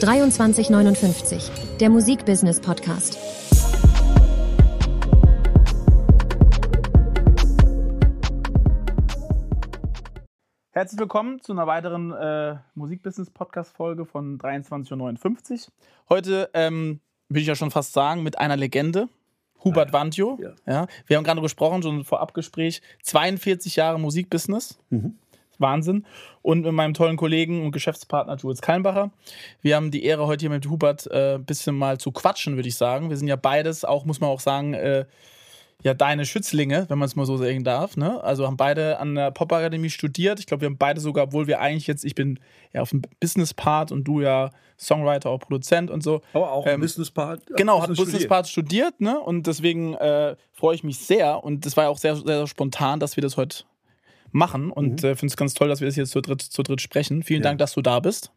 2359, der Musikbusiness Podcast. Herzlich willkommen zu einer weiteren äh, Musikbusiness-Podcast-Folge von 23.59 Uhr. Heute ähm, will ich ja schon fast sagen, mit einer Legende, Hubert Wandjo. Ja. Ja. Wir haben gerade gesprochen, schon vor Abgespräch, 42 Jahre Musikbusiness. Wahnsinn. Und mit meinem tollen Kollegen und Geschäftspartner Jules Kallenbacher. Wir haben die Ehre, heute hier mit Hubert ein äh, bisschen mal zu quatschen, würde ich sagen. Wir sind ja beides, auch muss man auch sagen, äh, ja, deine Schützlinge, wenn man es mal so sagen darf. Ne? Also haben beide an der Popakademie studiert. Ich glaube, wir haben beide sogar, obwohl wir eigentlich jetzt, ich bin ja auf dem Business-Part und du ja Songwriter, auch Produzent und so. Aber auch Ähm, ein Business-Part. Genau, hat Business Business Part studiert, ne? Und deswegen äh, freue ich mich sehr. Und das war ja auch sehr, sehr, sehr spontan, dass wir das heute machen. Und äh, finde es ganz toll, dass wir das jetzt zu dritt, zu dritt sprechen. Vielen Mhm. Ja. Dank, dass du da bist.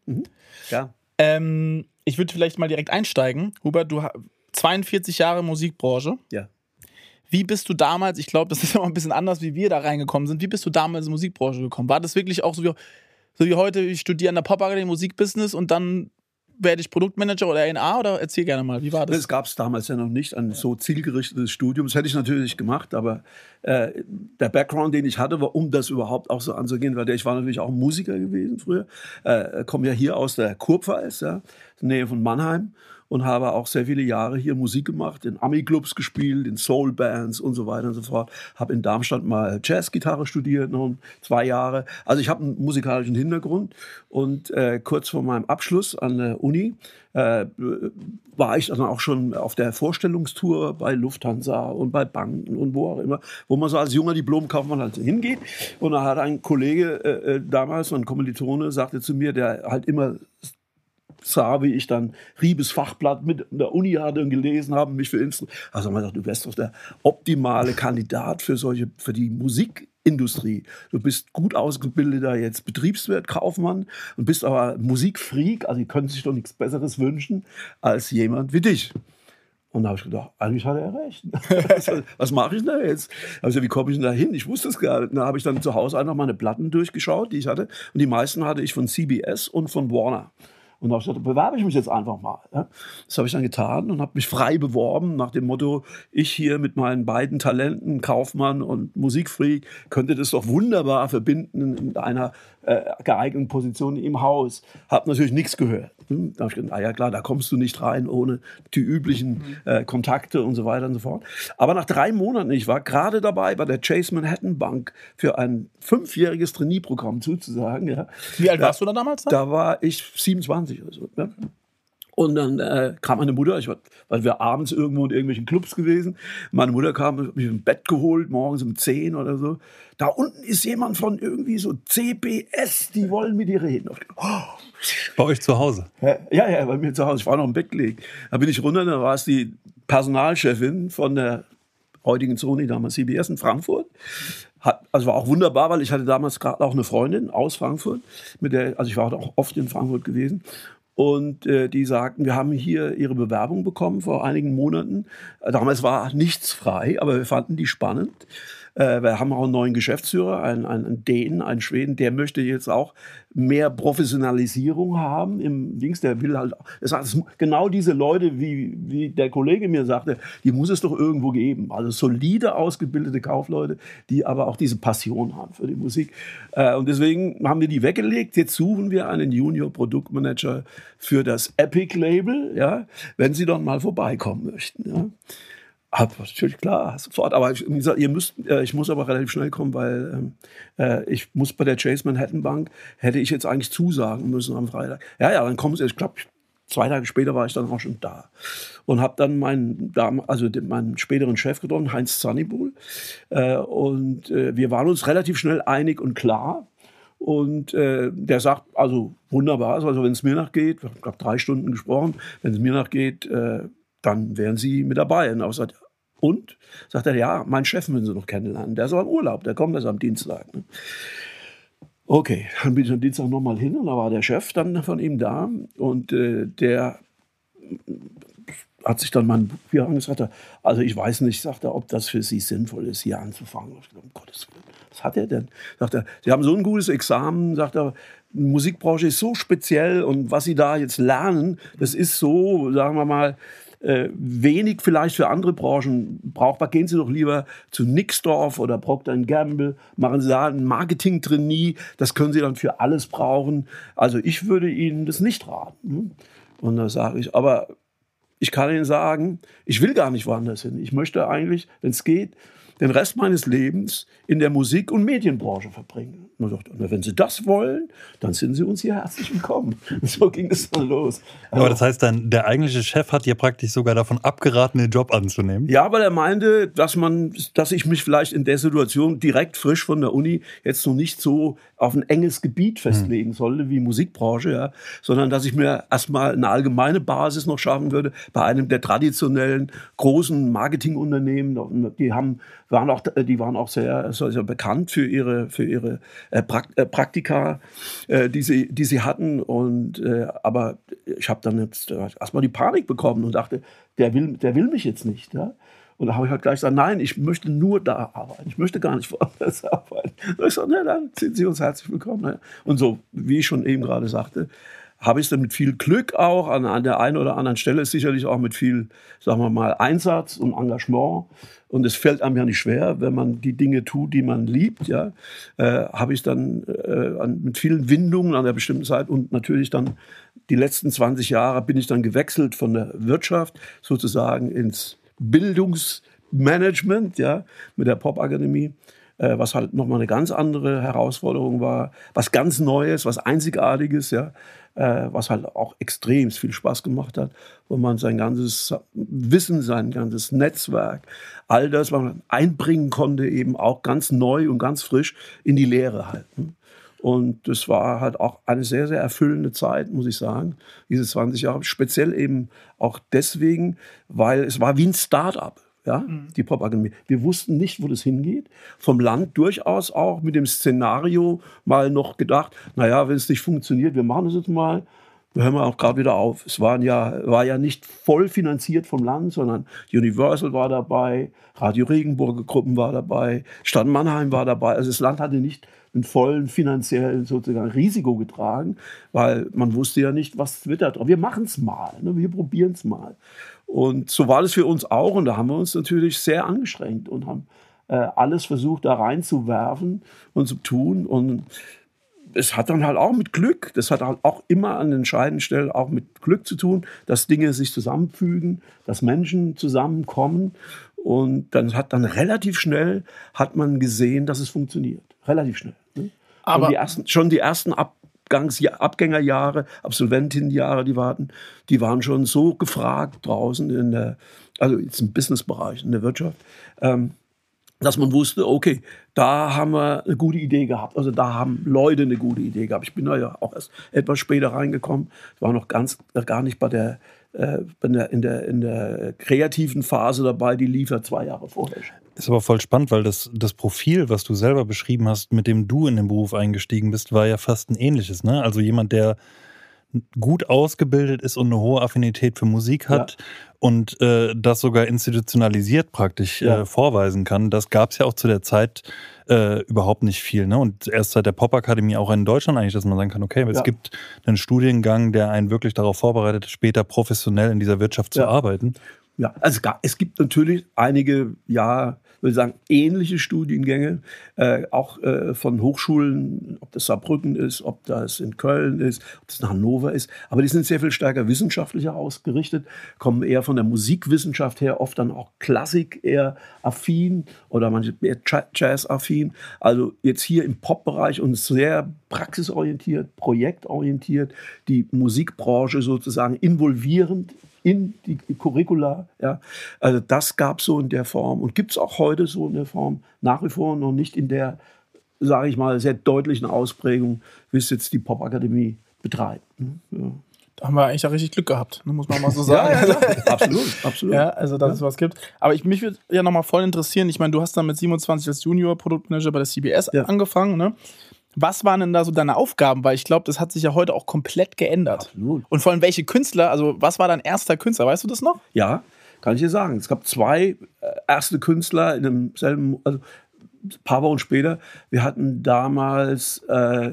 Ja. Ähm, ich würde vielleicht mal direkt einsteigen. Hubert, du hast 42 Jahre Musikbranche. Ja. Wie bist du damals, ich glaube, das ist immer ein bisschen anders, wie wir da reingekommen sind. Wie bist du damals in die Musikbranche gekommen? War das wirklich auch so wie, so wie heute, ich studiere an der Popakademie Musikbusiness und dann werde ich Produktmanager oder A&A oder erzähl gerne mal, wie war das? Das gab es damals ja noch nicht, ein so zielgerichtetes Studium. Das hätte ich natürlich gemacht, aber äh, der Background, den ich hatte, war, um das überhaupt auch so anzugehen, weil der, ich war natürlich auch Musiker gewesen früher. Äh, komme ja hier aus der Kurpfalz, ja, in der Nähe von Mannheim und habe auch sehr viele Jahre hier Musik gemacht, in Ami-Clubs gespielt, in Soul-Bands und so weiter und so fort. Habe in Darmstadt mal Jazzgitarre studiert, noch zwei Jahre. Also ich habe einen musikalischen Hintergrund und äh, kurz vor meinem Abschluss an der Uni äh, war ich dann auch schon auf der Vorstellungstour bei Lufthansa und bei Banken und wo auch immer, wo man so als junger Diplomkaufmann halt hingeht. Und da hat ein Kollege äh, äh, damals, ein Kommilitone, sagte zu mir, der halt immer sah, wie ich dann Riebes Fachblatt mit der Uni hatte und gelesen habe, mich für Instru Also man sagt, du wärst doch der optimale Kandidat für solche, für die Musikindustrie. Du bist gut ausgebildeter jetzt Betriebswirt, Kaufmann und bist aber Musikfreak. Also die können sich doch nichts Besseres wünschen als jemand wie dich. Und da habe ich gedacht, eigentlich hat er recht. was mache ich denn da jetzt? Also wie komme ich denn da hin? Ich wusste es gar nicht. Da habe ich dann zu Hause einfach meine Platten durchgeschaut, die ich hatte. Und die meisten hatte ich von CBS und von Warner. Und da habe ich gesagt, bewerbe ich mich jetzt einfach mal. Das habe ich dann getan und habe mich frei beworben nach dem Motto, ich hier mit meinen beiden Talenten, Kaufmann und Musikfreak, könnte das doch wunderbar verbinden in einer äh, geeigneten Position im Haus. Habe natürlich nichts gehört. Hm, Da habe ich gedacht, ah ja klar, da kommst du nicht rein ohne die üblichen äh, Kontakte und so weiter und so fort. Aber nach drei Monaten, ich war gerade dabei, bei der Chase Manhattan Bank für ein fünfjähriges Trainee-Programm zuzusagen. Ja. Wie alt Ja. warst du da damals? Dann? Da war ich 27 oder so. Ne? Und dann äh, kam meine Mutter, ich war, weil wir abends irgendwo in irgendwelchen Clubs gewesen. Meine Mutter kam, hat mich im Bett geholt, morgens um 10 oder so. Da unten ist jemand von irgendwie so CBS, die wollen mit dir reden. Oh, Bei euch zu Hause. ja, ja, bei mir zu Hause. Ich war noch im Bett gelegen. Da bin ich runter, da war es die Personalchefin von der heutigen Sony, damals CBS in Frankfurt. Hat, also war auch wunderbar, weil ich hatte damals gerade auch eine Freundin aus Frankfurt, mit der, also ich war auch oft in Frankfurt gewesen. Und äh, die sagten, wir haben hier ihre Bewerbung bekommen vor einigen Monaten. Damals war nichts frei, aber wir fanden die spannend. Äh, wir haben auch einen neuen Geschäftsführer, einen, einen Dänen, einen Schweden, der möchte jetzt auch mehr Professionalisierung haben im Dings. Der will halt, es mu- genau diese Leute, wie, wie der Kollege mir sagte, die muss es doch irgendwo geben. Also solide ausgebildete Kaufleute, die aber auch diese Passion haben für die Musik. Äh, und deswegen haben wir die weggelegt. Jetzt suchen wir einen Junior-Produktmanager für das Epic-Label, ja, wenn Sie doch mal vorbeikommen möchten. Ja. Hab, natürlich klar, sofort. Aber ich, ihr müsst, äh, ich muss aber relativ schnell kommen, weil ähm, äh, ich muss bei der Chase Manhattan Bank, hätte ich jetzt eigentlich zusagen müssen am Freitag. Ja, ja, dann kommen sie, ich glaube, zwei Tage später war ich dann auch schon da. Und habe dann meinen, also meinen späteren Chef getroffen, Heinz Zannibul. Äh, und äh, wir waren uns relativ schnell einig und klar. Und äh, der sagt, also wunderbar, also wenn es mir nachgeht, haben glaube drei Stunden gesprochen, wenn es mir nachgeht, äh, dann wären Sie mit dabei. Und, sagt, und? Sagt er, ja, meinen Chef müssen Sie noch kennenlernen. Der ist auch im Urlaub, der kommt erst am Dienstag. Ne? Okay, dann bin ich am Dienstag nochmal hin und da war der Chef dann von ihm da und äh, der hat sich dann mein Buch hier angesagt. Also ich weiß nicht, sagt er, ob das für Sie sinnvoll ist, hier anzufangen. Ich dachte, um Gottes Willen, was hat er denn? Sagt er, Sie haben so ein gutes Examen, sagt er, Musikbranche ist so speziell und was sie da jetzt lernen, das ist so, sagen wir mal, äh, wenig vielleicht für andere Branchen brauchbar. Gehen Sie doch lieber zu Nixdorf oder Procter Gamble, machen Sie da ein Marketing-Trainee, das können Sie dann für alles brauchen. Also ich würde Ihnen das nicht raten. Und da sage ich, aber ich kann Ihnen sagen, ich will gar nicht woanders hin. Ich möchte eigentlich, wenn es geht, den Rest meines Lebens in der Musik- und Medienbranche verbringen. Und sagt, wenn Sie das wollen, dann sind Sie uns hier herzlich willkommen. so ging es dann los. Aber das heißt dann, der eigentliche Chef hat dir praktisch sogar davon abgeraten, den Job anzunehmen? Ja, weil er meinte, dass man, dass ich mich vielleicht in der Situation direkt frisch von der Uni jetzt noch nicht so auf ein enges Gebiet festlegen sollte wie Musikbranche, ja, sondern dass ich mir erstmal eine allgemeine Basis noch schaffen würde bei einem der traditionellen großen Marketingunternehmen. Die haben waren auch, die waren auch sehr, sehr bekannt für ihre, für ihre äh, äh, Praktika, äh, die, sie, die sie hatten. Und, aber ich habe dann jetzt erstmal die Panik bekommen und dachte, der will, der will mich jetzt nicht. Ja? Und da habe ich halt gleich gesagt, nein, ich möchte nur da arbeiten. Ich möchte gar nicht woanders arbeiten. Und ich so, na dann sind Sie uns herzlich willkommen. Ne? Und so, wie ich schon eben gerade sagte, habe ich es dann mit viel Glück auch an, an der einen oder anderen Stelle, sicherlich auch mit viel, sagen wir mal, Einsatz und Engagement. Und es fällt einem ja nicht schwer, wenn man die Dinge tut, die man liebt, ja, äh, habe ich dann äh, an, mit vielen Windungen an einer bestimmten Zeit und natürlich dann die letzten 20 Jahre bin ich dann gewechselt von der Wirtschaft sozusagen ins Bildungsmanagement, ja, mit der Popakademie äh, was halt nochmal eine ganz andere Herausforderung war, was ganz Neues, was Einzigartiges, ja, äh, was halt auch extrem viel Spaß gemacht hat, wo man sein ganzes Wissen, sein ganzes Netzwerk, all das, was man einbringen konnte, eben auch ganz neu und ganz frisch in die Lehre halten. Und das war halt auch eine sehr, sehr erfüllende Zeit, muss ich sagen, diese 20 Jahre. Speziell eben auch deswegen, weil es war wie ein Start-up ja, mhm. die Popakademie. Wir wussten nicht, wo das hingeht. Vom Land durchaus auch mit dem Szenario mal noch gedacht, naja, wenn es nicht funktioniert, wir machen es jetzt mal. Wir hören wir auch gerade wieder auf. Es waren ja, war ja nicht voll finanziert vom Land, sondern Universal war dabei, Radio Regenburger Gruppen war dabei, Stadt Mannheim war dabei. Also das Land hatte nicht einen vollen finanziellen sozusagen Risiko getragen, weil man wusste ja nicht, was wird da drauf. Wir machen es mal, ne? wir probieren es mal. Und so war das für uns auch. Und da haben wir uns natürlich sehr angestrengt und haben äh, alles versucht, da reinzuwerfen und zu tun. Und es hat dann halt auch mit Glück, das hat halt auch immer an entscheidenden Stellen auch mit Glück zu tun, dass Dinge sich zusammenfügen, dass Menschen zusammenkommen. Und dann hat dann relativ schnell hat man gesehen, dass es funktioniert. Relativ schnell. Ne? Aber schon die ersten, schon die ersten Ab Abgangs Abgängerjahre, Absolventinnenjahre, die warten, die waren schon so gefragt draußen in der, also jetzt im Businessbereich, in der Wirtschaft, ähm, dass man wusste, okay, da haben wir eine gute Idee gehabt. Also da haben Leute eine gute Idee gehabt. Ich bin da ja auch erst etwas später reingekommen. Ich war noch ganz gar nicht bei der, äh, in, der, in, der, in der kreativen Phase dabei, die lief ja zwei Jahre vorher. Ist aber voll spannend, weil das, das Profil, was du selber beschrieben hast, mit dem du in den Beruf eingestiegen bist, war ja fast ein ähnliches. Ne? Also jemand, der gut ausgebildet ist und eine hohe Affinität für Musik hat ja. und äh, das sogar institutionalisiert praktisch ja. äh, vorweisen kann. Das gab es ja auch zu der Zeit äh, überhaupt nicht viel. Ne? Und erst seit der Popakademie auch in Deutschland eigentlich, dass man sagen kann, okay, ja. es gibt einen Studiengang, der einen wirklich darauf vorbereitet, später professionell in dieser Wirtschaft zu arbeiten. Ja, also es gibt natürlich einige, ja, würde sagen, ähnliche Studiengänge, äh, auch äh, von Hochschulen, ob das Saarbrücken ist, ob das in Köln ist, ob das in Hannover ist. Aber die sind sehr viel stärker wissenschaftlicher ausgerichtet, kommen eher von der Musikwissenschaft her, oft dann auch Klassik eher affin oder manche eher Jazz-affin. Also jetzt hier im Pop-Bereich und sehr praxisorientiert, projektorientiert, die Musikbranche sozusagen involvierend in die Curricula. Ja. Also das gab es so in der Form und gibt es auch heute so in der Form nach wie vor noch nicht in der, sage ich mal, sehr deutlichen Ausprägung, wie es jetzt die Popakademie betreibt. Ne? Ja. Da haben wir eigentlich auch richtig Glück gehabt, ne, muss man mal so sagen. ja, ja, absolut, absolut. Ja, also dass es was gibt. Aber ich, mich würde ja nochmal voll interessieren, ich meine, du hast dann mit 27 als Junior-Produktmanager bei der CBS angefangen, ne? Was waren denn da so deine Aufgaben? Weil ich glaube, das hat sich ja heute auch komplett geändert. Absolut. Und vor allem welche Künstler, also was war dein erster Künstler? Weißt du das noch? Ja, kann ich dir sagen. Es gab zwei äh, erste Künstler in demselben, also ein paar Wochen später. Wir hatten damals äh,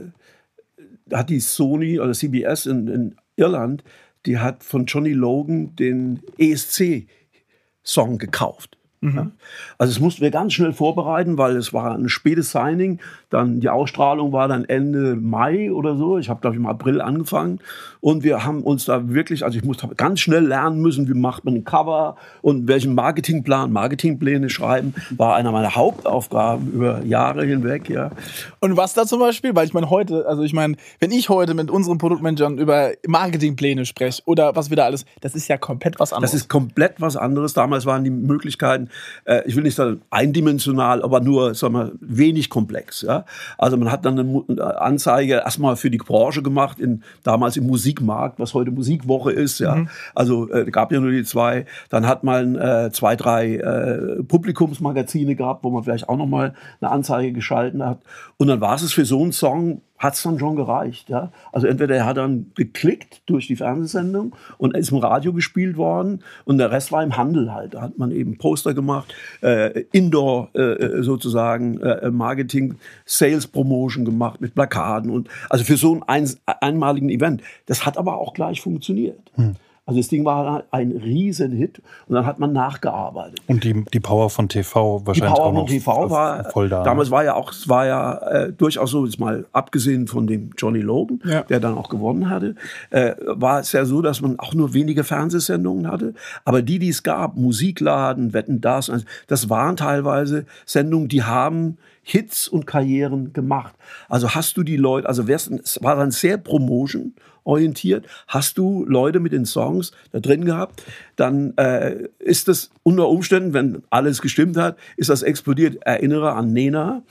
hat die Sony oder CBS in, in Irland, die hat von Johnny Logan den ESC-Song gekauft. Ja. Also es mussten wir ganz schnell vorbereiten, weil es war ein spätes Signing. Dann die Ausstrahlung war dann Ende Mai oder so. Ich habe glaube ich im April angefangen und wir haben uns da wirklich, also ich musste ganz schnell lernen müssen, wie macht man ein Cover und welchen Marketingplan, Marketingpläne schreiben, war einer meiner Hauptaufgaben über Jahre hinweg. Ja. Und was da zum Beispiel, weil ich meine heute, also ich meine, wenn ich heute mit unseren Produktmanagern über Marketingpläne spreche oder was wir da alles, das ist ja komplett was anderes. Das ist komplett was anderes. Damals waren die Möglichkeiten äh, ich will nicht sagen eindimensional, aber nur sagen wir, wenig komplex. Ja? Also man hat dann eine Anzeige erstmal für die Branche gemacht, in, damals im Musikmarkt, was heute Musikwoche ist. Ja? Mhm. Also äh, gab ja nur die zwei. Dann hat man äh, zwei, drei äh, Publikumsmagazine gehabt, wo man vielleicht auch nochmal eine Anzeige geschalten hat. Und dann war es für so einen Song hat es dann schon gereicht. Ja? Also entweder er hat dann geklickt durch die Fernsehsendung und ist im Radio gespielt worden und der Rest war im Handel halt. Da hat man eben Poster gemacht, äh, Indoor äh, äh sozusagen äh, Marketing, Sales Promotion gemacht mit Plakaten und also für so einen ein, einmaligen Event. Das hat aber auch gleich funktioniert. Hm. Also das Ding war ein Riesenhit und dann hat man nachgearbeitet. Und die, die Power von TV wahrscheinlich die Power auch noch von TV war voll da. Damals war ja auch, es war ja äh, durchaus so, jetzt mal abgesehen von dem Johnny Logan, ja. der dann auch gewonnen hatte, äh, war es ja so, dass man auch nur wenige Fernsehsendungen hatte. Aber die, die es gab, Musikladen, Wetten, das, das waren teilweise Sendungen, die haben Hits und Karrieren gemacht. Also hast du die Leute, also es war dann sehr Promotion orientiert. Hast du Leute mit den Songs da drin gehabt, dann äh, ist das unter Umständen, wenn alles gestimmt hat, ist das explodiert. Erinnere an Nena,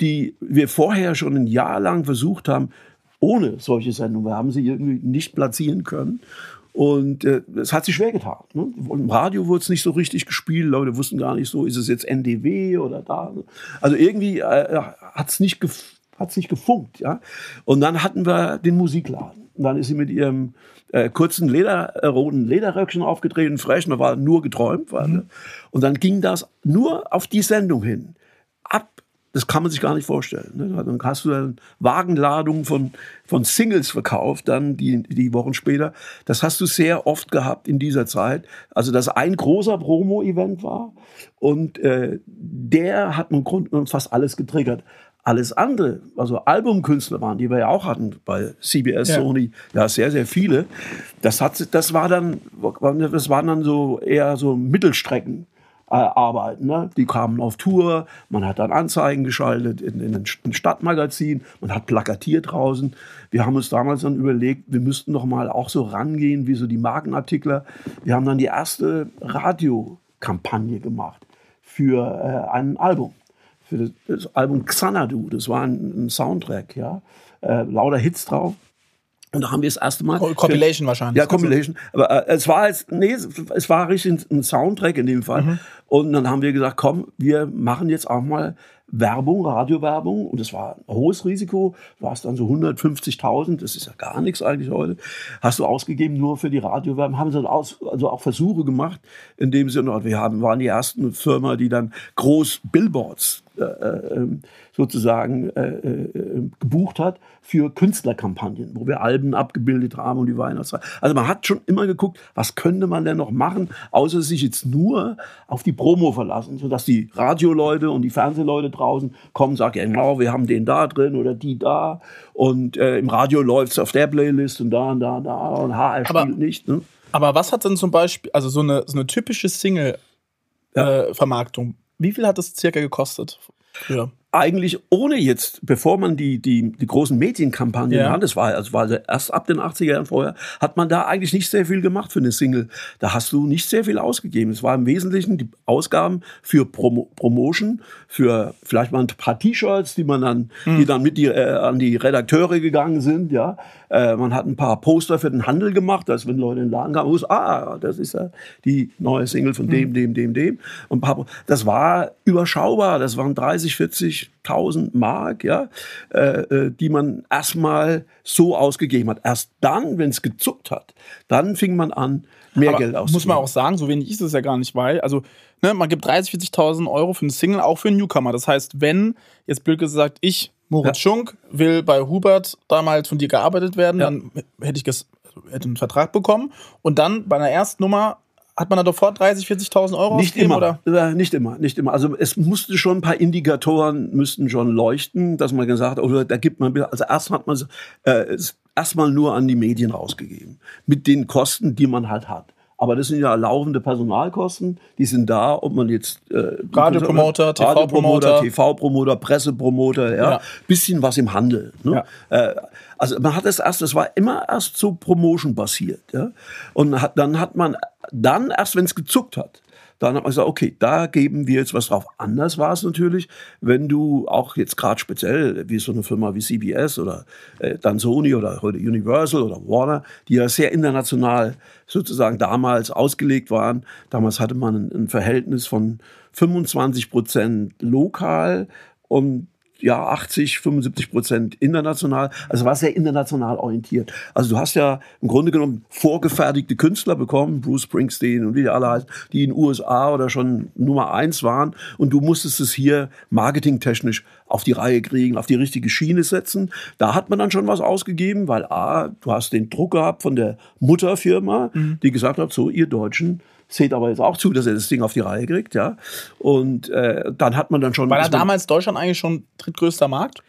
die wir vorher schon ein Jahr lang versucht haben, ohne solche Sendungen. Wir haben sie irgendwie nicht platzieren können. Und äh, es hat sich schwer getan. Ne? Im Radio wurde es nicht so richtig gespielt. Leute wussten gar nicht so, ist es jetzt NDW oder da. Also irgendwie äh, hat es nicht, gef nicht gefunkt. Ja? Und dann hatten wir den Musikladen. Und dann ist sie mit ihrem äh, kurzen Leder, äh, roten Lederröckchen aufgetreten, fresh, da war nur geträumt. Mhm. Und dann ging das nur auf die Sendung hin. Ab, das kann man sich gar nicht vorstellen. Ne? Dann hast du dann Wagenladungen von, von Singles verkauft, dann die, die Wochen später. Das hast du sehr oft gehabt in dieser Zeit. Also, dass ein großer Promo-Event war und äh, der hat im Grunde fast alles getriggert. Alles andere, also Albumkünstler waren, die wir ja auch hatten bei CBS, ja. Sony, ja sehr, sehr viele. Das hat, das war dann, das waren dann so eher so Mittelstrecken. Äh, arbeiten. Ne? Die kamen auf Tour, man hat dann Anzeigen geschaltet in, in ein Stadtmagazin, man hat plakatiert draußen. Wir haben uns damals dann überlegt, wir müssten doch mal auch so rangehen wie so die Markenartikler. Wir haben dann die erste Radiokampagne gemacht für äh, ein Album für das, Album Xanadu. Das war ein, ein Soundtrack, ja. Äh, lauter Hits drauf. Und da haben wir das erste Mal. Compilation wahrscheinlich. Ja, Compilation. Aber äh, es war jetzt, nee, es war richtig ein Soundtrack in dem Fall. Mhm. Und dann haben wir gesagt, komm, wir machen jetzt auch mal Werbung, Radiowerbung. Und das war ein hohes Risiko. War es dann so 150.000, das ist ja gar nichts eigentlich heute. Hast du ausgegeben nur für die Radiowerbung. Haben sie dann aus, also auch Versuche gemacht, in dem Sinne, wir haben, waren die ersten Firma, die dann groß Billboards sozusagen äh, äh, gebucht hat für Künstlerkampagnen, wo wir Alben abgebildet haben und die Weihnachtszeit. Also man hat schon immer geguckt, was könnte man denn noch machen, außer sich jetzt nur auf die Promo verlassen, sodass die Radioleute und die Fernsehleute draußen kommen und sagen, ja, genau, wir haben den da drin oder die da und äh, im Radio läuft es auf der Playlist und da und da und da und HR spielt aber, nicht. Ne? Aber was hat denn zum Beispiel, also so eine, so eine typische Single-Vermarktung, ja. äh, wie viel hat das circa gekostet? Ja. Eigentlich ohne jetzt, bevor man die, die, die großen Medienkampagnen ja. hat, das war, also war erst ab den 80er Jahren vorher, hat man da eigentlich nicht sehr viel gemacht für eine Single. Da hast du nicht sehr viel ausgegeben. Es war im Wesentlichen die Ausgaben für Promo Promotion, für vielleicht mal ein paar T-Shirts, die man dann, mhm. die dann mit die, äh, an die Redakteure gegangen sind, ja. Äh, man hat ein paar Poster für den Handel gemacht, dass wenn Leute in den Laden kamen, wussten, ah, das ist ja die neue Single von dem, mhm. dem, dem, dem. Und das war überschaubar. Das waren 30, 40.000 Mark, ja, äh, äh, die man erstmal so ausgegeben hat. Erst dann, wenn es gezuckt hat, dann fing man an, mehr Aber Geld auszugeben. Muss man auch sagen, so wenig ist es ja gar nicht, weil, also ne, man gibt 30, 40.000 Euro für eine Single, auch für einen Newcomer. Das heißt, wenn, jetzt blöd gesagt, ich Moritz Ja. Schunk will bei Hubert damals von dir gearbeitet werden, Ja. dann hätte ich hätte einen Vertrag bekommen und dann bei einer ersten Nummer hat man dann sofort 30, 40.000 Euro Nicht ausgegeben, immer, oder? Nicht immer, nicht immer. Also es musste schon ein paar Indikatoren müssten schon leuchten, dass man gesagt hat, oder da gibt man, also erst hat man äh, es erstmal nur an die Medien rausgegeben mit den Kosten, die man halt hat. Aber das sind ja laufende Personalkosten, die sind da, ob man jetzt äh, Radiopromoter, TV-Promoter. TV-Promoter, Pressepromoter, ja, Ja. bisschen was im Handel. Ne? Äh, also man hat es erst, das war immer erst so Promotion basiert, ja, und hat, dann hat man dann erst, wenn es gezuckt hat, dann hat man gesagt, okay, da geben wir jetzt was drauf. Anders war es natürlich, wenn du auch jetzt gerade speziell, wie so eine Firma wie CBS oder äh, dann Sony oder heute Universal oder Warner, die ja sehr international sozusagen damals ausgelegt waren. Damals hatte man ein, ein Verhältnis von 25 Prozent lokal und ja, 80, 75 Prozent international. Also war sehr international orientiert. Also du hast ja im Grunde genommen vorgefertigte Künstler bekommen, Bruce Springsteen und wie die alle heißen, die in den USA oder schon Nummer eins waren. Und du musstest es hier marketingtechnisch auf die Reihe kriegen, auf die richtige Schiene setzen. Da hat man dann schon was ausgegeben, weil A, du hast den Druck gehabt von der Mutterfirma, die gesagt hat, so ihr Deutschen, seht aber jetzt auch zu, dass ihr das Ding auf die Reihe kriegt, ja. Und äh, dann hat man dann schon War da damals Deutschland eigentlich schon drittgrößter Markt?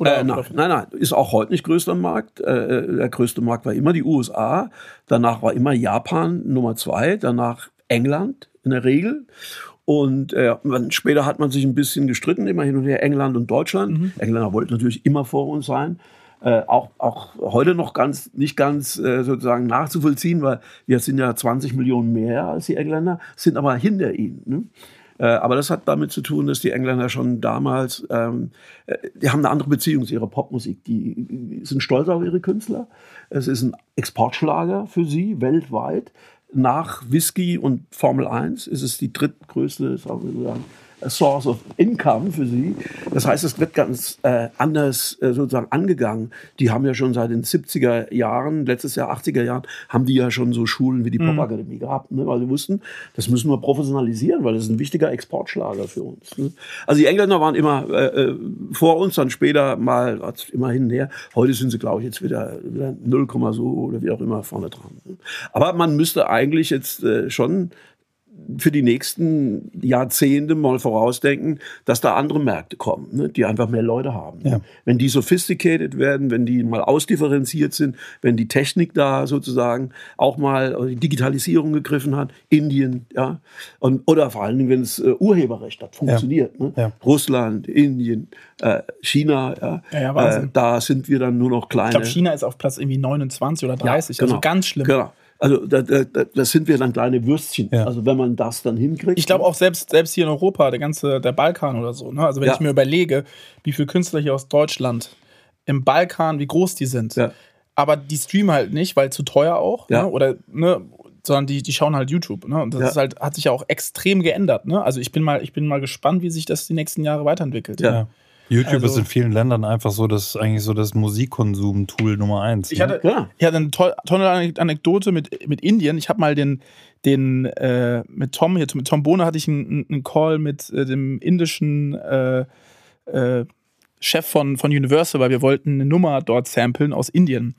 Äh, nein, nein, nein, ist auch heute nicht größter Markt. Äh, der größte Markt war immer die USA. Danach war immer Japan Nummer zwei. Danach England in der Regel. Und äh, man, später hat man sich ein bisschen gestritten, immer hin und her England und Deutschland. Engländer wollten natürlich immer vor uns sein. Äh, auch, auch heute noch ganz, nicht ganz äh, sozusagen nachzuvollziehen, weil wir sind ja 20 Millionen mehr als die Engländer, sind aber hinter ihnen. Ne? Äh, aber das hat damit zu tun, dass die Engländer schon damals, ähm, äh, die haben eine andere Beziehung zu ihrer Popmusik. Die, sind stolz auf ihre Künstler. Es ist ein Exportschlager für sie weltweit. Nach Whisky und Formel 1 ist es die drittgrößte, sagen wir sagen, Source of Income für sie. Das heißt, es wird ganz äh, anders äh, sozusagen angegangen. Die haben ja schon seit den 70er Jahren, letztes Jahr 80er Jahren, haben die ja schon so Schulen wie die Popakademie gehabt, ne? weil sie wussten, das müssen wir professionalisieren, weil das ist ein wichtiger Exportschlager für uns. Ne? Also die Engländer waren immer äh, äh, vor uns, dann später mal hat's immer hin und her. Heute sind sie, glaube ich, jetzt wieder, wieder 0, so oder wie auch immer vorne dran. Ne? Aber man müsste eigentlich jetzt äh, schon für die nächsten Jahrzehnte mal vorausdenken, dass da andere Märkte kommen, ne, die einfach mehr Leute haben. Ja. Wenn die sophisticated werden, wenn die mal ausdifferenziert sind, wenn die Technik da sozusagen auch mal oder die Digitalisierung gegriffen hat, Indien, ja, und, oder vor allen Dingen, wenn es äh, Urheberrecht hat, funktioniert. Ne? Ja. Russland, Indien, äh, China, ja, Ja, ja, äh, da sind wir dann nur noch kleine. Ich glaube, China ist auf Platz irgendwie 29 oder 30, also ganz schlimm. Genau. Also da, da, da das sind wir dann kleine Würstchen. Ja. Also wenn man das dann hinkriegt. Ich glaube auch selbst, selbst hier in Europa, der ganze, der Balkan oder so. Ne? Also wenn Ja. ich mir überlege, wie viele Künstler hier aus Deutschland im Balkan, wie groß die sind. Ja. Aber die streamen halt nicht, weil zu teuer auch. Ja. Ne? Oder, ne? Sondern die, die schauen halt YouTube. Ne? Und das Ja. ist halt, hat sich ja auch extrem geändert. Ne? Also ich bin mal, ich bin mal gespannt, wie sich das die nächsten Jahre weiterentwickelt. Ja. Ja. YouTube Also- ist in vielen Ländern einfach so das eigentlich so das Musikkonsum-Tool Nummer eins. Ich ne? hatte, Ja. ich hatte eine tolle, tolle Anekdote mit, mit Indien. Ich habe mal den, den äh, mit Tom hier, mit Tom Bohne hatte ich einen, einen Call mit äh, dem indischen äh, äh, Chef von, von Universal, weil wir wollten eine Nummer dort samplen aus Indien.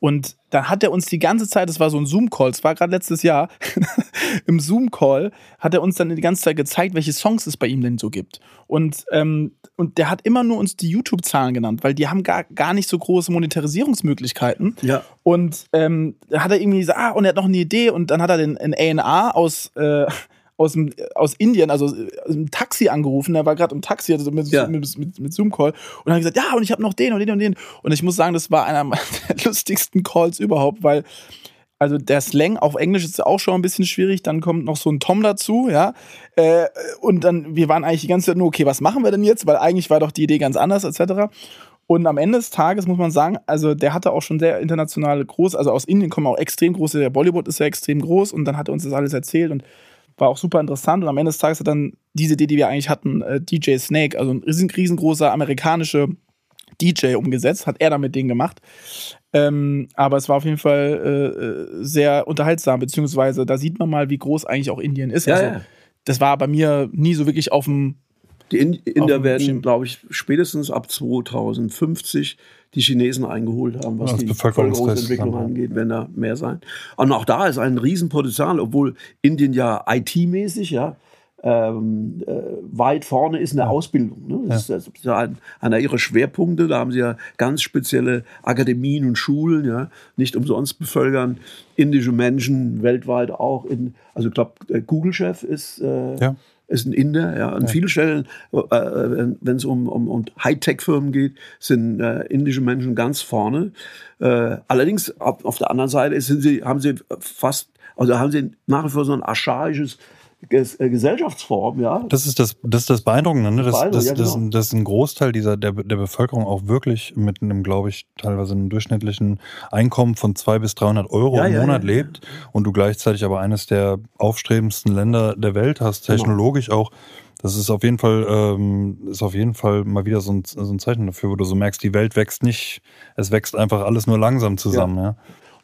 Und dann hat er uns die ganze Zeit, das war so ein Zoom-Call, es war gerade letztes Jahr, im Zoom-Call hat er uns dann die ganze Zeit gezeigt, welche Songs es bei ihm denn so gibt. Und, ähm, und der hat immer nur uns die YouTube-Zahlen genannt, weil die haben gar, gar nicht so große Monetarisierungsmöglichkeiten. Ja. Und ähm, da hat er irgendwie gesagt, ah, und er hat noch eine Idee und dann hat er den A&R aus, äh, aus, dem, aus Indien, also äh, aus dem Taxi angerufen, der war gerade im Taxi, also mit, Ja. mit, mit, mit Zoom-Call und hat gesagt, ja, und ich habe noch den und den und den. Und ich muss sagen, das war einer der lustigsten Calls überhaupt, weil also der Slang auf Englisch ist auch schon ein bisschen schwierig. Dann kommt noch so ein Tom dazu, ja. Äh, und dann, wir waren eigentlich die ganze Zeit nur, okay, was machen wir denn jetzt? Weil eigentlich war doch die Idee ganz anders, etc. Und am Ende des Tages muss man sagen, also der hatte auch schon sehr internationale groß, also aus Indien kommen auch extrem große, der Bollywood ist ja extrem groß und dann hat er uns das alles erzählt und war auch super interessant. Und am Ende des Tages hat dann diese Idee, die wir eigentlich hatten, äh, DJ Snake, also ein riesen, riesengroßer amerikanische DJ umgesetzt, hat er dann mit denen gemacht. Ähm, aber es war auf jeden Fall äh, äh, sehr unterhaltsam, beziehungsweise da sieht man mal, wie groß eigentlich auch Indien ist. Ja, also, ja. Das war bei mir nie so wirklich auf dem Die in Inder werden, glaube ich, spätestens ab 2050 die Chinesen eingeholt haben, was Ja, die Bevölkerungsentwicklung angeht, wenn da mehr sein. Und auch da ist ein Riesenpotenzial, obwohl Indien ja IT-mäßig ja ähm, äh, weit vorne ist in der Ausbildung. Ne? Das ist, das ist ja ein, einer ihrer Schwerpunkte. Da haben sie ja ganz spezielle Akademien und Schulen. Ja? Nicht umsonst bevölkern indische Menschen weltweit auch. In, also ich glaube, Google-Chef ist äh, Ja. Ist ein Inder. Ja. An vielen Stellen, äh, wenn es um, um, um Hightech-Firmen geht, sind äh, indische Menschen ganz vorne. Äh, allerdings auf, auf der anderen Seite sind sie, haben sie fast, also haben sie nach wie vor so ein archaisches Gesellschaftsform, ja. Das ist das, das ist das Beeindruckende, ne? dass, dass, ja, dass, genau. dass ein Großteil dieser der, der Bevölkerung auch wirklich mit einem, glaube ich, teilweise einem durchschnittlichen Einkommen von 200 bis 300 Euro Ja, im ja, Monat lebt und du gleichzeitig aber eines der aufstrebendsten Länder der Welt hast, Genau. technologisch auch. Das ist auf jeden Fall, ähm, ist auf jeden Fall mal wieder so ein, so ein Zeichen dafür, wo du so merkst, die Welt wächst nicht, es wächst einfach alles nur langsam zusammen, ja.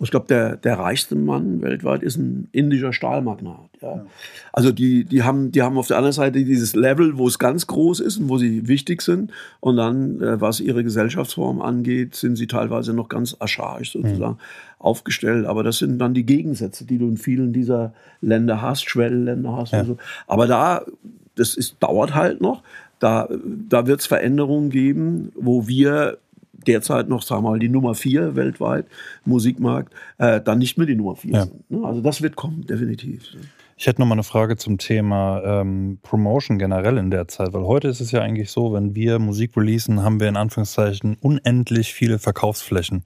Ich glaube, der, der reichste Mann weltweit ist ein indischer Stahlmagnat. Ja. Also die, die, haben, die haben auf der anderen Seite dieses Level, wo es ganz groß ist und wo sie wichtig sind. Und dann, äh, was ihre Gesellschaftsform angeht, sind sie teilweise noch ganz archaisch sozusagen aufgestellt. Aber das sind dann die Gegensätze, die du in vielen dieser Länder hast, Schwellenländer hast. Ja. So. Aber da, das ist, dauert halt noch. Da, da wird es Veränderungen geben, wo wir derzeit noch, sagen wir mal, die Nummer vier weltweit, Musikmarkt, äh, dann nicht mehr die Nummer vier Ja. sind. Ne? Also das wird kommen, definitiv. Ich hätte noch mal eine Frage zum Thema ähm, Promotion generell in der Zeit, weil heute ist es ja eigentlich so, wenn wir Musik releasen, haben wir in Anführungszeichen unendlich viele Verkaufsflächen.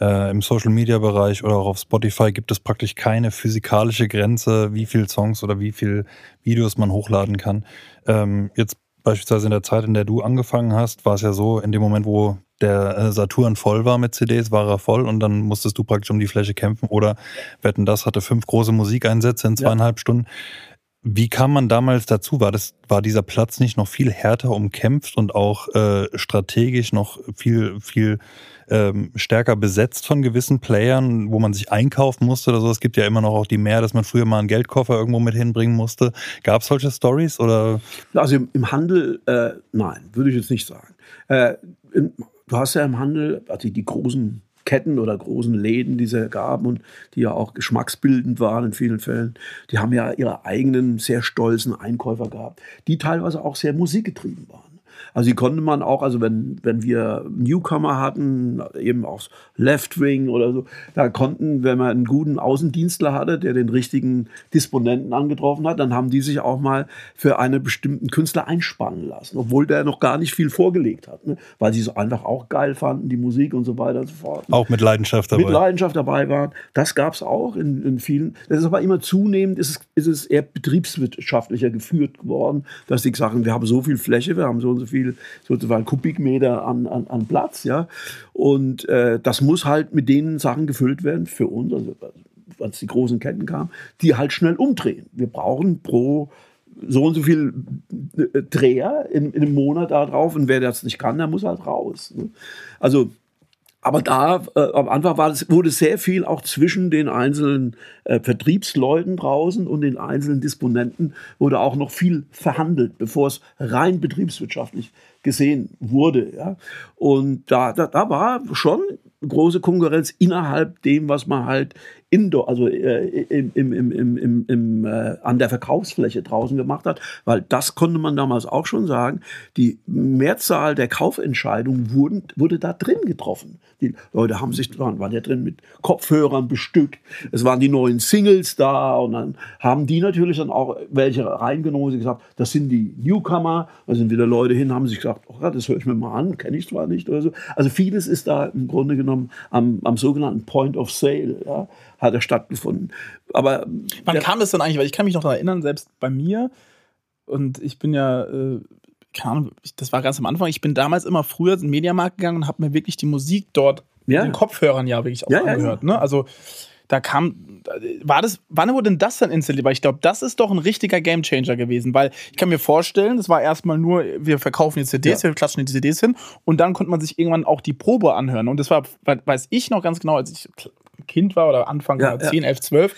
Äh, Im Social Media Bereich oder auch auf Spotify gibt es praktisch keine physikalische Grenze, wie viel Songs oder wie viel Videos man hochladen kann. Ähm, jetzt beispielsweise in der Zeit, in der du angefangen hast, war es ja so, in dem Moment, wo der äh, Saturn voll war mit CDs, war er voll und dann musstest du praktisch um die Fläche kämpfen. Oder Wetten, das hatte fünf große Musikeinsätze in zweieinhalb Stunden. Wie kam man damals dazu? War das, war dieser Platz nicht noch viel härter umkämpft und auch äh, strategisch noch viel, viel ähm, stärker besetzt von gewissen Playern, wo man sich einkaufen musste oder so? Es gibt ja immer noch auch die mehr, dass man früher mal einen Geldkoffer irgendwo mit hinbringen musste. Gab es solche Stories oder? Also im, im Handel, äh, nein, würde ich jetzt nicht sagen. Äh, im, du hast ja im Handel, also die, großen Ketten oder großen Läden, die es gab und die ja auch geschmacksbildend waren in vielen Fällen, die haben ja ihre eigenen sehr stolzen Einkäufer gehabt, die teilweise auch sehr musikgetrieben waren. Also die konnte man auch, also wenn, wenn wir Newcomer hatten, eben auch Left Wing oder so, da konnten, wenn man einen guten Außendienstler hatte, der den richtigen Disponenten angetroffen hat, dann haben die sich auch mal für einen bestimmten Künstler einspannen lassen, obwohl der noch gar nicht viel vorgelegt hat, ne? weil sie es einfach auch geil fanden, die Musik und so weiter und so fort. Auch mit Leidenschaft dabei. Mit Leidenschaft dabei waren. Das gab es auch in, in vielen. Das ist aber immer zunehmend, ist es, ist es eher betriebswirtschaftlicher geführt geworden, dass die sagen, wir haben so viel Fläche, wir haben so und so viel sozusagen Kubikmeter an, an, an Platz, ja. Und äh, das muss halt mit den Sachen gefüllt werden für uns, also als die großen Ketten kamen, die halt schnell umdrehen. Wir brauchen pro so und so viel äh, Dreher in, in einem Monat da drauf und wer das nicht kann, der muss halt raus. Ne? Also aber da äh, am Anfang war das, wurde sehr viel auch zwischen den einzelnen äh, Vertriebsleuten draußen und den einzelnen Disponenten wurde auch noch viel verhandelt, bevor es rein betriebswirtschaftlich gesehen wurde. Ja? Und da, da, da war schon große Konkurrenz innerhalb dem, was man halt indoor, also äh, im, im, im, im, im, äh, an der Verkaufsfläche draußen gemacht hat, weil das konnte man damals auch schon sagen, die Mehrzahl der Kaufentscheidungen wurden, wurde da drin getroffen. Die Leute haben sich, waren, waren ja drin mit Kopfhörern bestückt, es waren die neuen Singles da und dann haben die natürlich dann auch welche reingenommen, sie gesagt, das sind die Newcomer, da sind wieder Leute hin, haben sich gesagt, oh das höre ich mir mal an, kenne ich zwar nicht oder so. Also vieles ist da im Grunde genommen am, am sogenannten Point of Sale, ja, hat er stattgefunden. Aber Wann der- kam das denn eigentlich? Weil ich kann mich noch daran erinnern, selbst bei mir, und ich bin ja, äh, keine Ahnung, das war ganz am Anfang, ich bin damals immer früher in den Mediamarkt gegangen und habe mir wirklich die Musik dort Ja. mit den Kopfhörern ja wirklich auch Ja, ja, angehört. Ne? Also da kam, war das, wann wurde denn das dann installiert? Weil ich glaube, das ist doch ein richtiger Gamechanger gewesen, weil ich kann mir vorstellen, das war erstmal nur, wir verkaufen die CDs, Ja. wir klatschen die CDs hin und dann konnte man sich irgendwann auch die Probe anhören. Und das war, we- weiß ich noch ganz genau, als ich Kind war oder Anfang Ja, ja, ja. 10, 11, 12,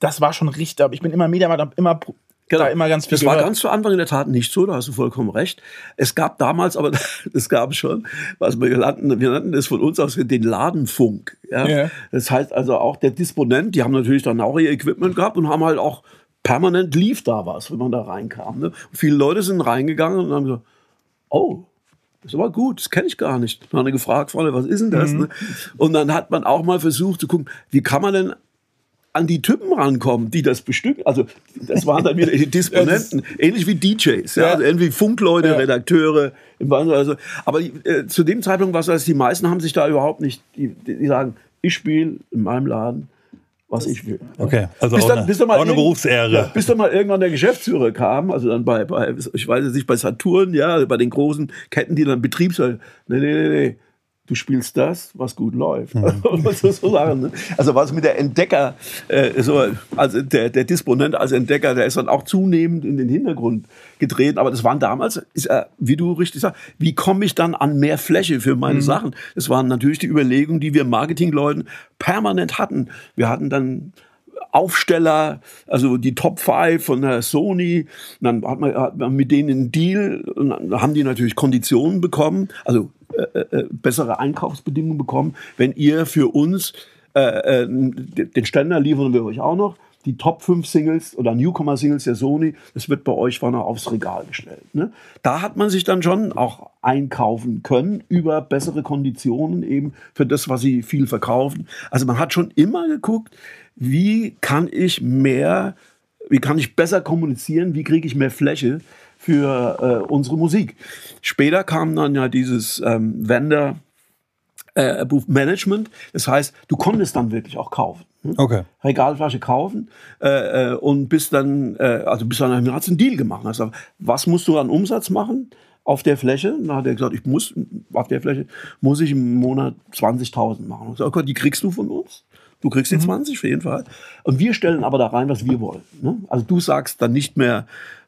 das war schon richtig, aber ich bin immer Mediamarkt, immer genau. da immer ganz viel Das gehört. war ganz zu Anfang in der Tat nicht so, da hast du vollkommen recht. Es gab damals, aber es gab schon, was wir nannten, wir nannten es von uns aus den Ladenfunk. Ja? ja. Das heißt also auch der Disponent, die haben natürlich dann auch ihr Equipment gehabt und haben halt auch permanent lief da was, wenn man da reinkam. Ne? viele Leute sind reingegangen und haben gesagt, oh, das aber gut, das kenne ich gar nicht. Dann haben gefragt, Freunde, was ist denn das? Mhm. Ne? Und dann hat man auch mal versucht zu gucken, wie kann man denn an die Typen rankommen, die das bestücken. Also das waren dann wieder die Disponenten, ähnlich wie DJs, ja, ja. Also irgendwie Funkleute, ja. Redakteure. Also, aber äh, zu dem Zeitpunkt war es, also, die meisten haben sich da überhaupt nicht, die, die sagen, ich spiele in meinem Laden was ich will. Okay, also bis dann, auch, bis dann mal auch eine Berufsehre. Ja, bis dann mal irgendwann der Geschäftsführer kam, also dann bei, bei ich weiß nicht, bei Saturn, ja, bei den großen Ketten, die dann Betriebsleute, nee, nee, nee, nee, du spielst das, was gut läuft. Mhm. ne? Also was mit der Entdecker, äh, so, also der, der Disponent als Entdecker, der ist dann auch zunehmend in den Hintergrund gedreht. Aber das waren damals, ist, äh, wie du richtig sagst, wie komme ich dann an mehr Fläche für meine mhm. Sachen? Das waren natürlich die Überlegungen, die wir Marketingleuten permanent hatten. Wir hatten dann Aufsteller, also die Top 5 von der Sony. Und dann hat man, hat man mit denen einen Deal und dann haben die natürlich Konditionen bekommen, also äh, äh, bessere Einkaufsbedingungen bekommen, wenn ihr für uns äh, äh den Ständer liefern wir euch auch noch. Die Top 5 Singles oder Newcomer-Singles der Sony, das wird bei euch vorne aufs Regal gestellt. Ne? Da hat man sich dann schon auch einkaufen können über bessere Konditionen eben für das, was sie viel verkaufen. Also man hat schon immer geguckt, wie kann ich mehr, wie kann ich besser kommunizieren, wie kriege ich mehr Fläche für äh, unsere Musik. Später kam dann ja dieses ähm, Vendor äh, Management. Das heißt, du konntest dann wirklich auch kaufen. Hm? Okay. Regalflasche kaufen äh, äh, und bis dann, äh, also bis dann hat einen Deal gemacht. Also, was musst du an Umsatz machen? auf der Fläche. Da hat er gesagt, ich muss auf der Fläche muss ich im Monat 20.000 machen. Ich sag, okay, die kriegst du von uns. Du kriegst die mhm. 20 auf jeden Fall. Und wir stellen aber da rein, was wir wollen. Ne? Also du sagst dann nicht mehr,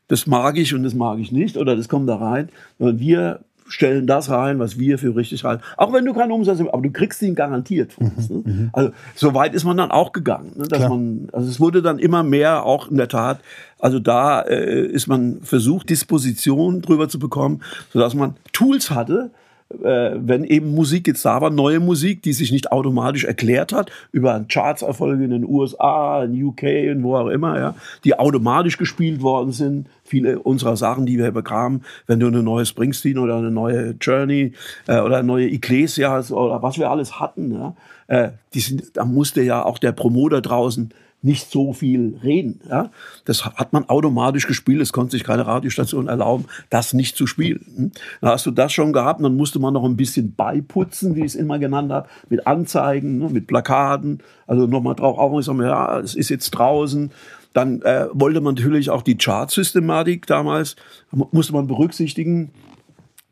das mag ich und das mag ich nicht oder das kommt da rein, sondern wir stellen das rein, was wir für richtig halten. Auch wenn du keinen Umsatz hast, aber du kriegst ihn garantiert von uns. Ne? Mhm. Also so weit ist man dann auch gegangen. Ne? Dass man, also es wurde dann immer mehr auch in der Tat, also da äh, ist man versucht, Disposition drüber zu bekommen, sodass man Tools hatte, äh, wenn eben Musik jetzt da war, neue Musik, die sich nicht automatisch erklärt hat, über Chartserfolge in den USA, in UK und wo auch immer, ja, die automatisch gespielt worden sind. Viele unserer Sachen, die wir bekamen, wenn du eine neue Springsteen oder eine neue Journey äh, oder eine neue Iglesias oder was wir alles hatten, ja, äh, die sind, da musste ja auch der Promoter draußen nicht so viel reden. Ja? Das hat man automatisch gespielt. Es konnte sich keine Radiostation erlauben, das nicht zu spielen. Hm? Dann hast du das schon gehabt. Dann musste man noch ein bisschen beiputzen, wie ich es immer genannt habe, mit Anzeigen, ne, mit Plakaten. Also nochmal drauf aufmerksam, ja, es ist jetzt draußen. Dann äh, wollte man natürlich auch die Chartsystematik damals, musste man berücksichtigen,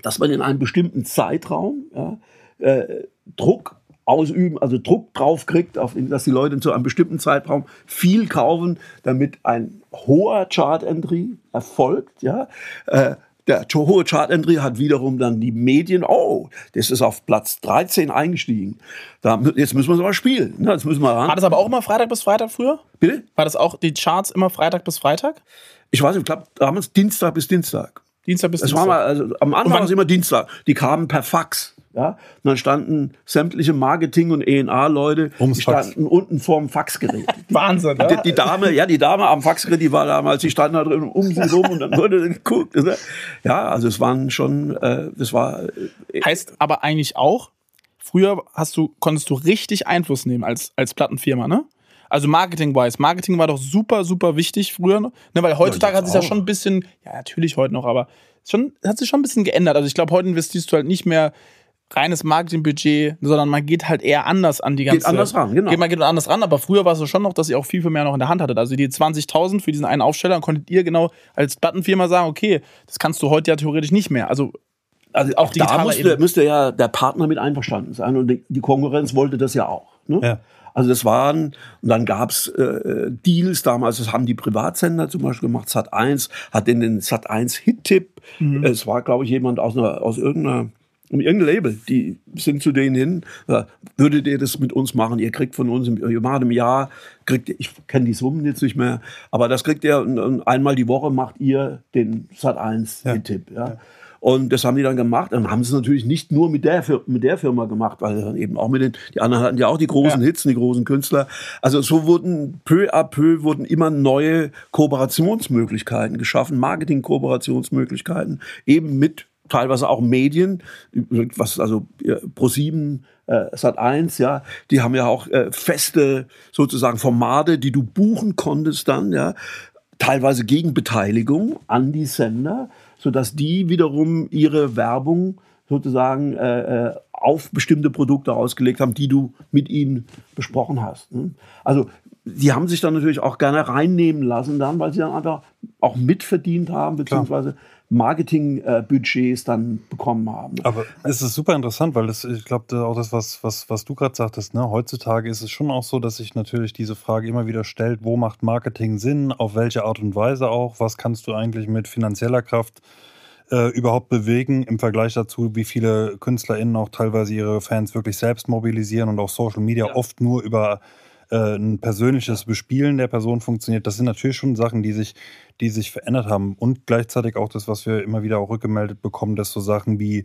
dass man in einem bestimmten Zeitraum ja, äh, Druck ausüben, also Druck drauf kriegt, auf, dass die Leute zu einem bestimmten Zeitraum viel kaufen, damit ein hoher Chart-Entry erfolgt. Ja? Äh, der hohe Chart-Entry hat wiederum dann die Medien, oh, das ist auf Platz 13 eingestiegen. Da, jetzt müssen wir es aber spielen. Ne? Jetzt müssen wir ran. War das aber auch immer Freitag bis Freitag früher? Bitte? War das auch die Charts immer Freitag bis Freitag? Ich weiß nicht, ich glaube damals Dienstag bis Dienstag. Dienstag bis das Dienstag. War mal, also, am Anfang war es immer Dienstag. Die kamen per Fax. Ja? Und dann standen sämtliche Marketing- und ENA-Leute, die standen unten vorm Faxgerät. Wahnsinn, die, die, Dame, ja, die Dame am Faxgerät, die war damals, die standen da drin um sie rum und dann wurde geguckt. Ne? Ja, also es waren schon, äh, das war. Äh, heißt aber eigentlich auch, früher hast du, konntest du richtig Einfluss nehmen als, als Plattenfirma, ne? Also Marketing-wise. Marketing war doch super, super wichtig früher. Ne? Weil heutzutage ja, hat sich ja schon ein bisschen, ja, natürlich heute noch, aber schon, hat sich schon ein bisschen geändert. Also ich glaube, heute investierst du halt nicht mehr reines Marketingbudget, sondern man geht halt eher anders an die ganze. Geht anders ran, genau. Geht, man geht anders ran, aber früher war es so schon noch, dass ihr auch viel, viel mehr noch in der Hand hattet. Also die 20.000 für diesen einen Aufsteller, dann konntet ihr genau als Plattenfirma sagen, okay, das kannst du heute ja theoretisch nicht mehr. Also also auch da müsste, müsste, ja der Partner mit einverstanden sein und die Konkurrenz wollte das ja auch. Ne? Ja. Also das waren, und dann gab's äh, Deals damals, das haben die Privatsender zum Beispiel gemacht, Sat1 hat in den Sat1 Hit-Tipp, mhm. es war glaube ich jemand aus, einer, aus irgendeiner um irgendein Label. Die sind zu denen hin, äh, würdet ihr das mit uns machen? Ihr kriegt von uns, macht im Jahr, kriegt ich kenne die Summen jetzt nicht mehr, aber das kriegt ihr einmal die Woche macht ihr den Sat 1 ja. Tipp. Ja. ja. Und das haben die dann gemacht. Und haben sie es natürlich nicht nur mit der, mit der Firma gemacht, weil dann eben auch mit den, die anderen hatten ja auch die großen ja. Hits, die großen Künstler. Also so wurden peu à peu wurden immer neue Kooperationsmöglichkeiten geschaffen, Marketing-Kooperationsmöglichkeiten, eben mit teilweise auch Medien, was also Pro7, äh, Sat1, ja, die haben ja auch äh, feste sozusagen Formate, die du buchen konntest dann, ja, teilweise gegen Beteiligung an die Sender, sodass die wiederum ihre Werbung sozusagen äh, äh, auf bestimmte Produkte ausgelegt haben, die du mit ihnen besprochen hast. Ne? Also die haben sich dann natürlich auch gerne reinnehmen lassen, dann, weil sie dann einfach auch mitverdient haben, beziehungsweise Klar. Marketingbudgets dann bekommen haben. Aber es ist super interessant, weil das, ich glaube, auch das, was, was, was du gerade sagtest, ne? heutzutage ist es schon auch so, dass sich natürlich diese Frage immer wieder stellt, wo macht Marketing Sinn, auf welche Art und Weise auch, was kannst du eigentlich mit finanzieller Kraft äh, überhaupt bewegen im Vergleich dazu, wie viele KünstlerInnen auch teilweise ihre Fans wirklich selbst mobilisieren und auch Social Media ja. oft nur über äh, ein persönliches Bespielen der Person funktioniert. Das sind natürlich schon Sachen, die sich, die sich verändert haben. Und gleichzeitig auch das, was wir immer wieder auch rückgemeldet bekommen, dass so Sachen wie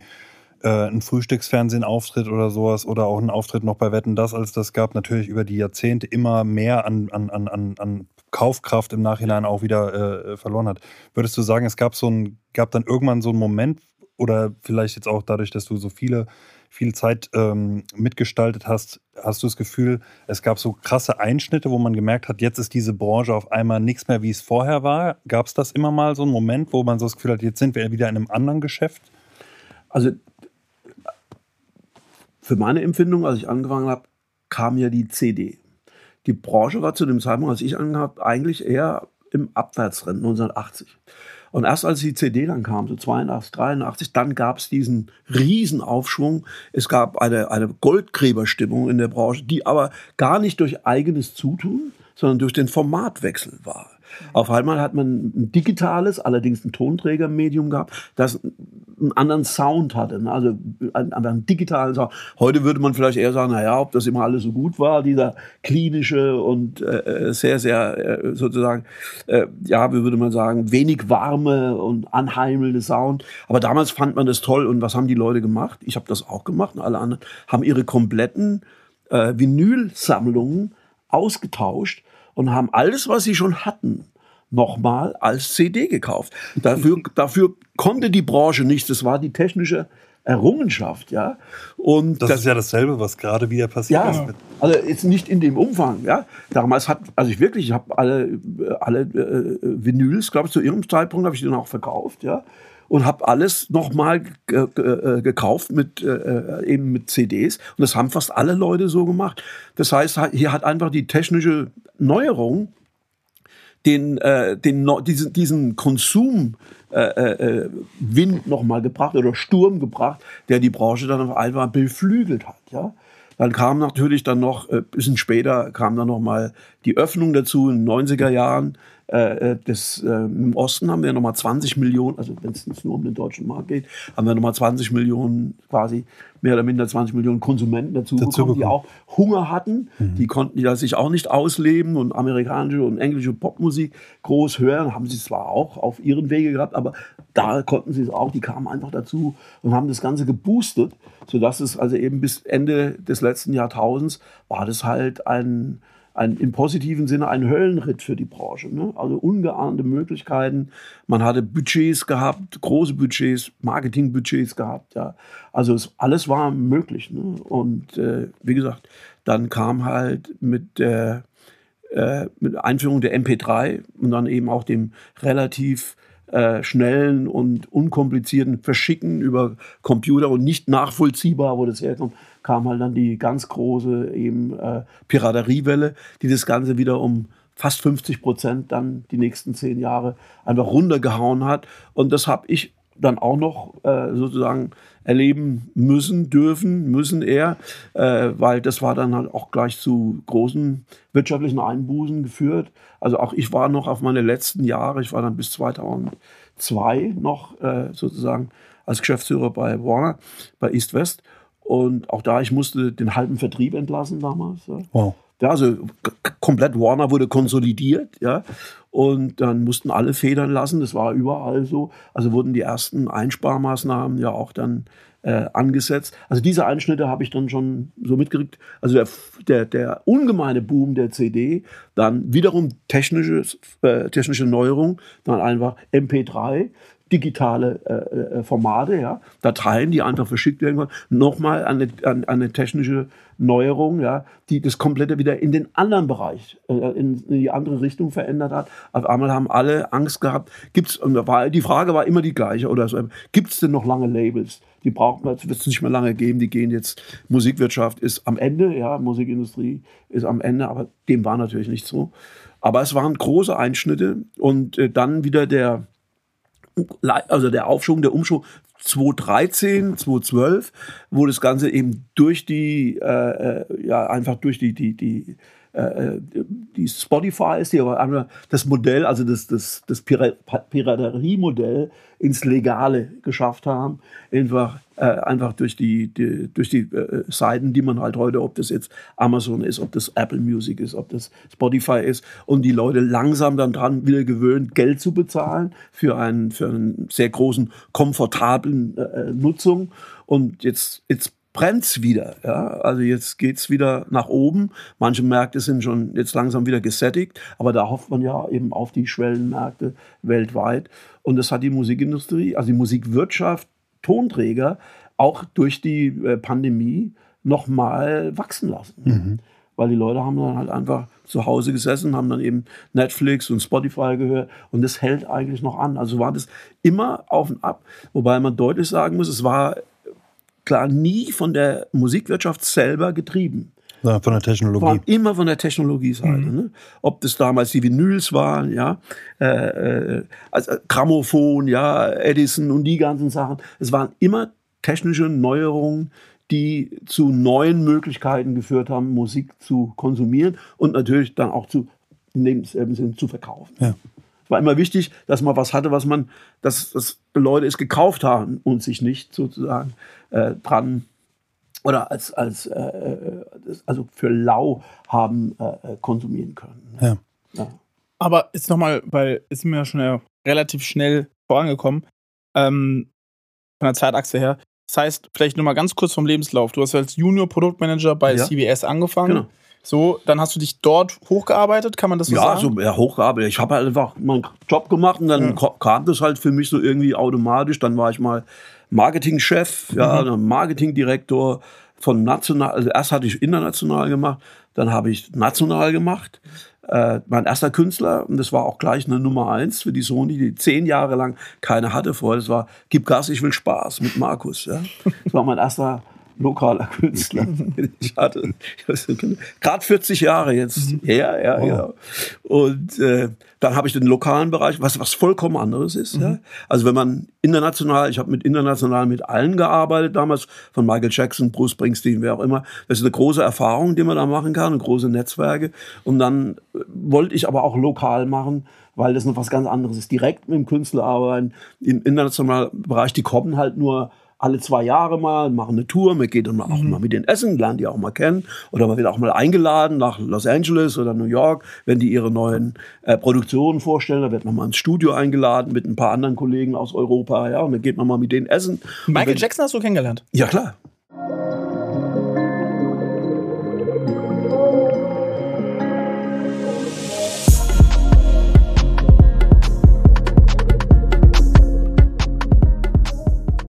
äh, ein Frühstücksfernsehen-Auftritt oder sowas oder auch ein Auftritt noch bei Wetten das, als das gab, natürlich über die Jahrzehnte immer mehr an, an, an, an Kaufkraft im Nachhinein auch wieder äh, verloren hat. Würdest du sagen, es gab so ein, gab dann irgendwann so einen Moment, oder vielleicht jetzt auch dadurch, dass du so viele viel Zeit ähm, mitgestaltet hast, hast du das Gefühl, es gab so krasse Einschnitte, wo man gemerkt hat, jetzt ist diese Branche auf einmal nichts mehr, wie es vorher war? Gab es das immer mal so einen Moment, wo man so das Gefühl hat, jetzt sind wir wieder in einem anderen Geschäft? Also für meine Empfindung, als ich angefangen habe, kam ja die CD. Die Branche war zu dem Zeitpunkt, als ich angefangen habe, eigentlich eher im Abwärtsrennen 1980. Und erst als die CD dann kam, so 82, 83, dann gab es diesen Riesenaufschwung. Es gab eine, eine Goldgräberstimmung in der Branche, die aber gar nicht durch eigenes Zutun, sondern durch den Formatwechsel war. Auf einmal hat man ein digitales, allerdings ein Tonträgermedium gehabt, das einen anderen Sound hatte, ne? also einen, einen digitalen Sound. Heute würde man vielleicht eher sagen, naja, ob das immer alles so gut war, dieser klinische und äh, äh, sehr, sehr äh, sozusagen, äh, ja, wie würde man sagen, wenig warme und anheimelnde Sound. Aber damals fand man das toll und was haben die Leute gemacht? Ich habe das auch gemacht und alle anderen haben ihre kompletten äh, Vinylsammlungen ausgetauscht und haben alles, was sie schon hatten, nochmal als CD gekauft. Dafür, dafür konnte die Branche nichts. Das war die technische Errungenschaft, ja. Und das, das, ist ja dasselbe, was gerade wieder passiert ja, ist. Also jetzt nicht in dem Umfang, ja. Damals hat, also ich wirklich, ich habe alle, alle äh, Vinyls, glaube ich, zu ihrem Zeitpunkt habe ich den auch verkauft, ja. Und habe alles nochmal äh, gekauft mit äh, eben mit CDs. Und das haben fast alle Leute so gemacht. Das heißt, hier hat einfach die technische Neuerung den, äh, den, diesen, diesen Konsum äh, äh, Wind nochmal gebracht oder Sturm gebracht, der die Branche dann auf einmal beflügelt hat. Ja? Dann kam natürlich dann noch, äh, bisschen später kam dann noch mal die Öffnung dazu in den 90er Jahren äh, äh, äh, Im Osten haben wir nochmal 20 Millionen, also wenn es nur um den deutschen Markt geht, haben wir nochmal 20 Millionen, quasi mehr oder minder 20 Millionen Konsumenten dazu, dazu bekommen, die auch Hunger hatten. Mhm. Die konnten ja sich auch nicht ausleben und amerikanische und englische Popmusik groß hören. Haben sie zwar auch auf ihren Wege gehabt, aber da konnten sie es auch. Die kamen einfach dazu und haben das Ganze geboostet, sodass es also eben bis Ende des letzten Jahrtausends war das halt ein ein, im positiven Sinne ein Höllenritt für die Branche. Ne? Also ungeahnte Möglichkeiten. Man hatte Budgets gehabt, große Budgets, Marketingbudgets gehabt. Ja. Also es, alles war möglich. Ne? Und äh, wie gesagt, dann kam halt mit der äh, mit Einführung der MP3 und dann eben auch dem relativ äh, schnellen und unkomplizierten Verschicken über Computer und nicht nachvollziehbar, wo das herkommt, kam halt dann die ganz große eben äh, Pirateriewelle, die das Ganze wieder um fast 50 Prozent dann die nächsten zehn Jahre einfach runtergehauen hat. Und das habe ich dann auch noch äh, sozusagen erleben müssen, dürfen, müssen eher, äh, weil das war dann halt auch gleich zu großen wirtschaftlichen Einbußen geführt. Also auch ich war noch auf meine letzten Jahre, ich war dann bis 2002 noch äh, sozusagen als Geschäftsführer bei Warner, bei East West. Und auch da, ich musste den halben Vertrieb entlassen damals. Wow. Ja, also komplett Warner wurde konsolidiert, ja. Und dann mussten alle Federn lassen, das war überall so. Also wurden die ersten Einsparmaßnahmen ja auch dann äh, angesetzt. Also diese Einschnitte habe ich dann schon so mitgekriegt. Also der, der, der ungemeine Boom der CD, dann wiederum technische, äh, technische Neuerung, dann einfach MP3, digitale äh, äh, Formate, ja, Dateien, die einfach verschickt werden können. Nochmal eine, eine, eine technische Neuerung, ja, die das komplette wieder in den anderen Bereich, äh, in, in, die andere Richtung verändert hat. Auf einmal haben alle Angst gehabt. Gibt's, war, die Frage war immer die gleiche, oder so, gibt es denn noch lange Labels? Die braucht man, wird es nicht mehr lange geben, die gehen jetzt, Musikwirtschaft ist am Ende, ja, Musikindustrie ist am Ende, aber dem war natürlich nicht so. Aber es waren große Einschnitte und äh, dann wieder der, also der Aufschwung, der Umschwung 2013, 2012, wo das Ganze eben durch die, äh, äh, ja, einfach durch die, die, die, äh, die Spotify ist, die aber das Modell, also das, das, das Pirateriemodell ins Legale geschafft haben. Einfach, äh, einfach durch die, die durch die äh, Seiten, die man halt heute, ob das jetzt Amazon ist, ob das Apple Music ist, ob das Spotify ist, und die Leute langsam dann dran wieder gewöhnt, Geld zu bezahlen für einen, für einen sehr großen, komfortablen äh, äh Nutzung. Und jetzt, jetzt brennt's wieder. Ja? Also jetzt geht's wieder nach oben. Manche Märkte sind schon jetzt langsam wieder gesättigt, aber da hofft man ja eben auf die Schwellenmärkte weltweit. Und das hat die Musikindustrie, also die Musikwirtschaft, Tonträger, auch durch die äh, Pandemie nochmal wachsen lassen. Mhm. Weil die Leute haben dann halt einfach zu Hause gesessen, haben dann eben Netflix und Spotify gehört und das hält eigentlich noch an. Also war das immer auf und ab. Wobei man deutlich sagen muss, es war klar nie von der Musikwirtschaft selber getrieben. Ja, von der Technologie. War immer von der Technologie-Seite. Mhm. Ne? Ob das damals die Vinyls waren, ja, äh, äh, also Grammophon, ja, Edison und die ganzen Sachen. Es waren immer technische Neuerungen, die zu neuen Möglichkeiten geführt haben, Musik zu konsumieren und natürlich dann auch zu, in dem Sinne zu verkaufen. Ja. Es war immer wichtig, dass man was hatte, was man, dass, dass Leute es gekauft haben und sich nicht sozusagen äh, dran oder als, als äh, äh, also für lau haben äh, äh, konsumieren können. Ja. ja. Aber jetzt nochmal, weil es sind wir ja schon relativ schnell vorangekommen, ähm, von der Zeitachse her. Das heißt, vielleicht nur mal ganz kurz vom Lebenslauf. Du hast als Junior-Produktmanager bei ja. CBS angefangen. Genau. So, dann hast du dich dort hochgearbeitet, kann man das so ja, sagen? So, ja, hochgearbeitet. Ich habe halt einfach meinen Job gemacht und dann ja. kam das halt für mich so irgendwie automatisch. Dann war ich mal Marketingchef, ja, mhm. Marketingdirektor von national, also erst hatte ich international gemacht, dann habe ich national gemacht. Äh, mein erster Künstler, und das war auch gleich eine Nummer eins für die Sony, die zehn Jahre lang keine hatte vorher, das war Gib Gas, ich will Spaß mit Markus. Ja. Das war mein erster lokaler Künstler, ich hatte. Gerade 40 Jahre jetzt. Mhm. Ja, ja, oh. ja. Und äh, dann habe ich den lokalen Bereich, was, was vollkommen anderes ist. Mhm. Ja. Also wenn man international, ich habe mit international mit allen gearbeitet damals, von Michael Jackson, Bruce Springsteen, wer auch immer. Das ist eine große Erfahrung, die man da machen kann, große Netzwerke. Und dann äh, wollte ich aber auch lokal machen, weil das noch was ganz anderes ist. Direkt mit dem Künstler arbeiten, im internationalen Bereich, die kommen halt nur alle zwei Jahre mal, machen eine Tour, man geht dann auch mhm. mal mit den essen, lernen die auch mal kennen. Oder man wird auch mal eingeladen nach Los Angeles oder New York, wenn die ihre neuen äh, Produktionen vorstellen. Da wird man mal ins Studio eingeladen mit ein paar anderen Kollegen aus Europa. Ja, und dann geht man mal mit denen essen. Michael wenn, Jackson hast du kennengelernt? Ja, klar.